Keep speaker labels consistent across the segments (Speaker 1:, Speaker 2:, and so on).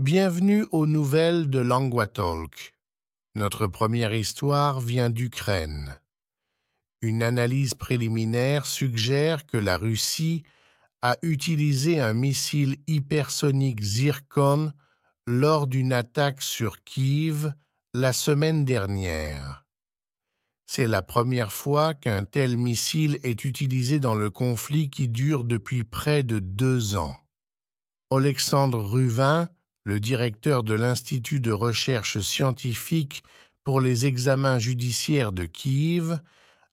Speaker 1: Bienvenue aux nouvelles de Languatalk. Notre première histoire vient d'Ukraine. Une analyse préliminaire suggère que la Russie a utilisé un missile hypersonique Zircon lors d'une attaque sur Kiev la semaine dernière. C'est la première fois qu'un tel missile est utilisé dans le conflit qui dure depuis près de deux ans. Alexandre Ruvin, le directeur de l'Institut de recherche scientifique pour les examens judiciaires de Kiev,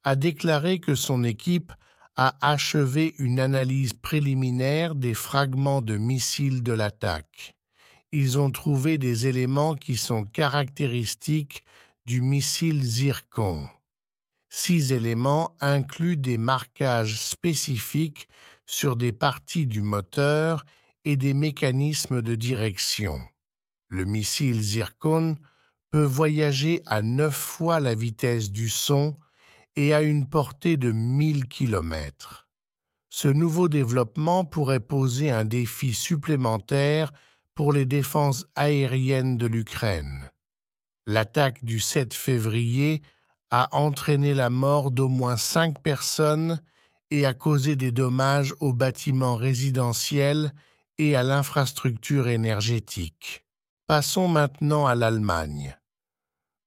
Speaker 1: a déclaré que son équipe a achevé une analyse préliminaire des fragments de missiles de l'attaque. Ils ont trouvé des éléments qui sont caractéristiques du missile Zircon. Six éléments incluent des marquages spécifiques sur des parties du moteur et des mécanismes de direction. Le missile Zircon peut voyager à neuf fois la vitesse du son et à une portée de 1000 km. Ce nouveau développement pourrait poser un défi supplémentaire pour les défenses aériennes de l'Ukraine. L'attaque du 7 février a entraîné la mort d'au moins cinq personnes et a causé des dommages aux bâtiments résidentiels et à l'infrastructure énergétique. Passons maintenant à l'Allemagne.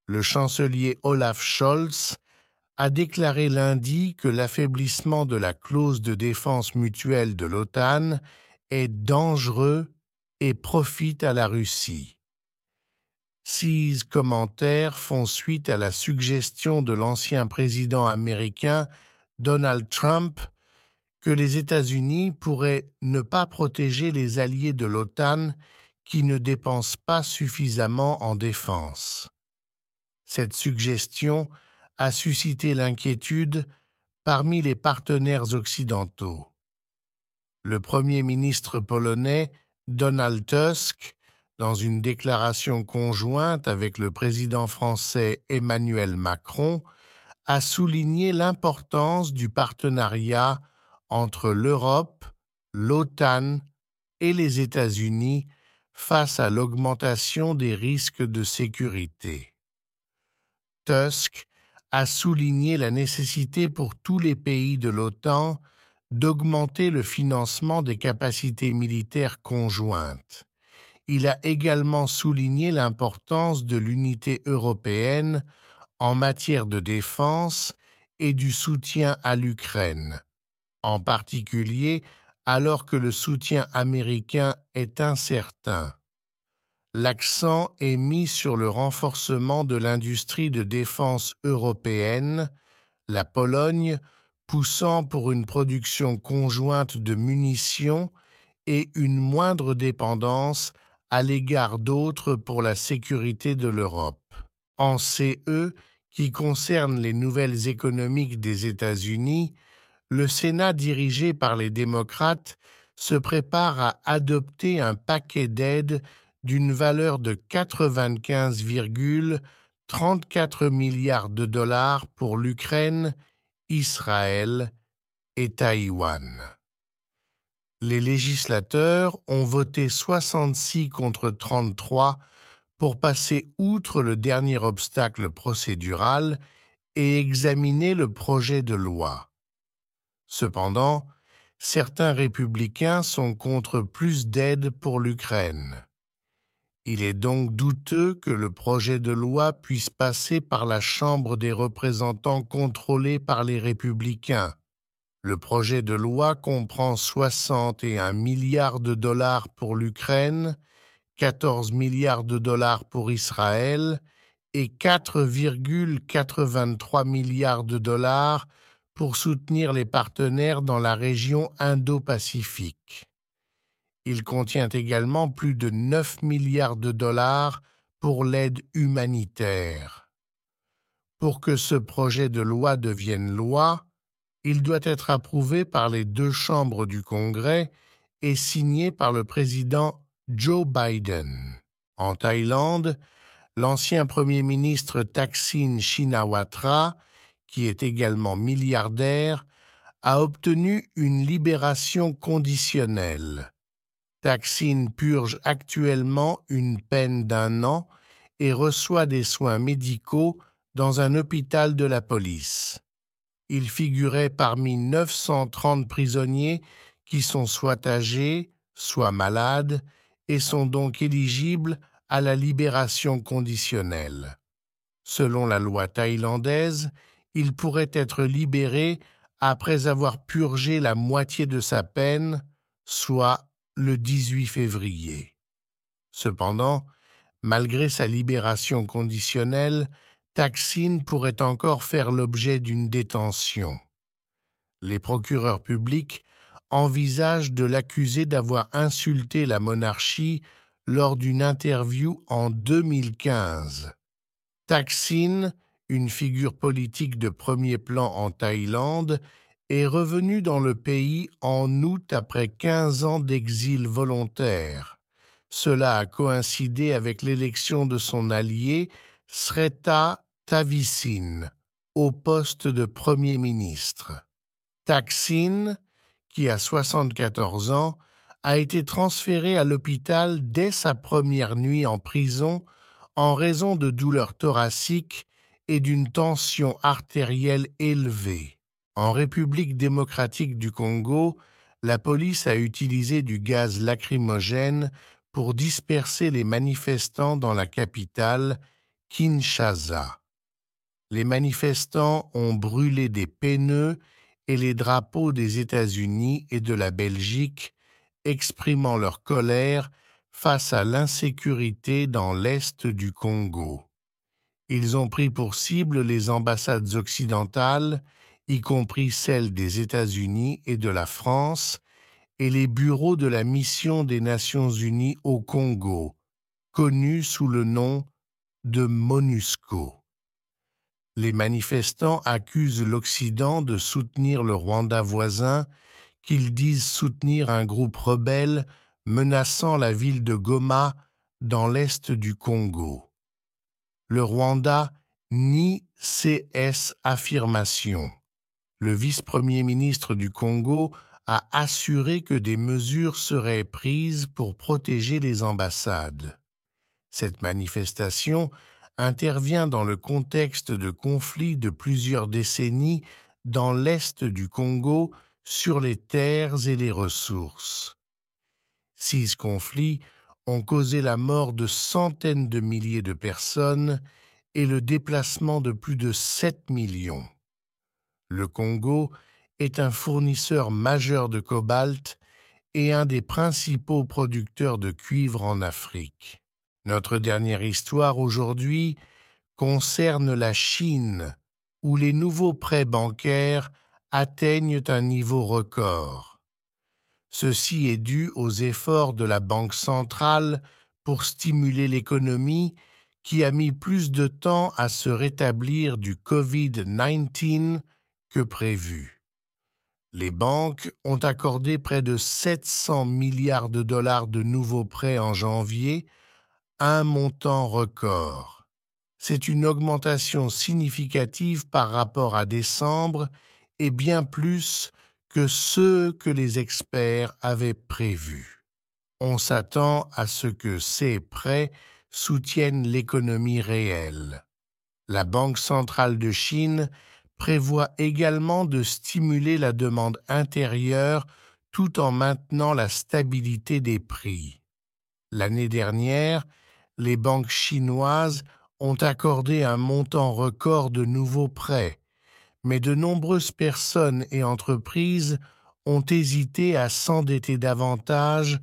Speaker 1: Le chancelier Olaf Scholz a déclaré lundi que l'affaiblissement de la clause de défense mutuelle de l'OTAN est dangereux et profite à la Russie. Six commentaires font suite à la suggestion de l'ancien président américain Donald Trump que les États-Unis pourraient ne pas protéger les alliés de l'OTAN qui ne dépensent pas suffisamment en défense. Cette suggestion a suscité l'inquiétude parmi les partenaires occidentaux. Le Premier ministre polonais Donald Tusk, dans une déclaration conjointe avec le président français Emmanuel Macron, a souligné l'importance du partenariat entre l'Europe, l'OTAN et les États-Unis face à l'augmentation des risques de sécurité. Tusk a souligné la nécessité pour tous les pays de l'OTAN d'augmenter le financement des capacités militaires conjointes. Il a également souligné l'importance de l'unité européenne en matière de défense et du soutien à l'Ukraine, en particulier alors que le soutien américain est incertain. L'accent est mis sur le renforcement de l'industrie de défense européenne, la Pologne poussant pour une production conjointe de munitions et une moindre dépendance à l'égard d'autres pour la sécurité de l'Europe. En CE, qui concerne les nouvelles économiques des États-Unis, le Sénat dirigé par les démocrates se prépare à adopter un paquet d'aides d'une valeur de 95,34 milliards de dollars pour l'Ukraine, Israël et Taïwan. Les législateurs ont voté 66 contre 33 pour passer outre le dernier obstacle procédural et examiner le projet de loi. Cependant, certains républicains sont contre plus d'aide pour l'Ukraine. Il est donc douteux que le projet de loi puisse passer par la Chambre des représentants contrôlée par les républicains. Le projet de loi comprend 61 milliards de dollars pour l'Ukraine, 14 milliards de dollars pour Israël et 4,83 milliards de dollars pour soutenir les partenaires dans la région Indo-Pacifique. Il contient également plus de 9 milliards de dollars pour l'aide humanitaire. Pour que ce projet de loi devienne loi, il doit être approuvé par les deux chambres du Congrès et signé par le président Joe Biden. En Thaïlande, l'ancien Premier ministre Thaksin Shinawatra qui est également milliardaire, a obtenu une libération conditionnelle. Taksin purge actuellement une peine d'un an et reçoit des soins médicaux dans un hôpital de la police. Il figurait parmi 930 prisonniers qui sont soit âgés, soit malades, et sont donc éligibles à la libération conditionnelle. Selon la loi thaïlandaise, il pourrait être libéré après avoir purgé la moitié de sa peine, soit le 18 février. Cependant, malgré sa libération conditionnelle, Taksin pourrait encore faire l'objet d'une détention. Les procureurs publics envisagent de l'accuser d'avoir insulté la monarchie lors d'une interview en 2015. Taksin, une figure politique de premier plan en Thaïlande, est revenu dans le pays en août après 15 ans d'exil volontaire. Cela a coïncidé avec l'élection de son allié, Sreta Tavisin au poste de Premier ministre. Taksin, qui a 74 ans, a été transféré à l'hôpital dès sa première nuit en prison en raison de douleurs thoraciques et d'une tension artérielle élevée. En République démocratique du Congo, la police a utilisé du gaz lacrymogène pour disperser les manifestants dans la capitale, Kinshasa les manifestants ont brûlé des pneus et les drapeaux des États-Unis et de la Belgique, exprimant leur colère face à l'insécurité dans l'est du Congo. Ils ont pris pour cible les ambassades occidentales, y compris celles des États-Unis et de la France, et les bureaux de la mission des Nations Unies au Congo, connus sous le nom de MONUSCO. Les manifestants accusent l'Occident de soutenir le Rwanda voisin, qu'ils disent soutenir un groupe rebelle menaçant la ville de Goma dans l'est du Congo. Le Rwanda nie CS affirmation. Le vice-premier ministre du Congo a assuré que des mesures seraient prises pour protéger les ambassades. Cette manifestation intervient dans le contexte de conflits de plusieurs décennies dans l'est du Congo sur les terres et les ressources. Six conflits ont causé la mort de centaines de milliers de personnes et le déplacement de plus de 7 millions. Le Congo est un fournisseur majeur de cobalt et un des principaux producteurs de cuivre en Afrique. Notre dernière histoire aujourd'hui concerne la Chine, où les nouveaux prêts bancaires atteignent un niveau record. Ceci est dû aux efforts de la Banque centrale pour stimuler l'économie qui a mis plus de temps à se rétablir du Covid-19 que prévu. Les banques ont accordé près de 700 milliards de dollars de nouveaux prêts en janvier, un montant record. C'est une augmentation significative par rapport à décembre et bien plus que ce que les experts avaient prévu. On s'attend à ce que ces prêts soutiennent l'économie réelle. La Banque centrale de Chine prévoit également de stimuler la demande intérieure tout en maintenant la stabilité des prix. L'année dernière, les banques chinoises ont accordé un montant record de nouveaux prêts, mais de nombreuses personnes et entreprises ont hésité à s'endetter davantage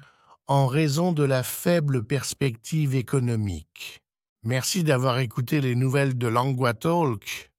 Speaker 1: en raison de la faible perspective économique. Merci d'avoir écouté les nouvelles de Talk.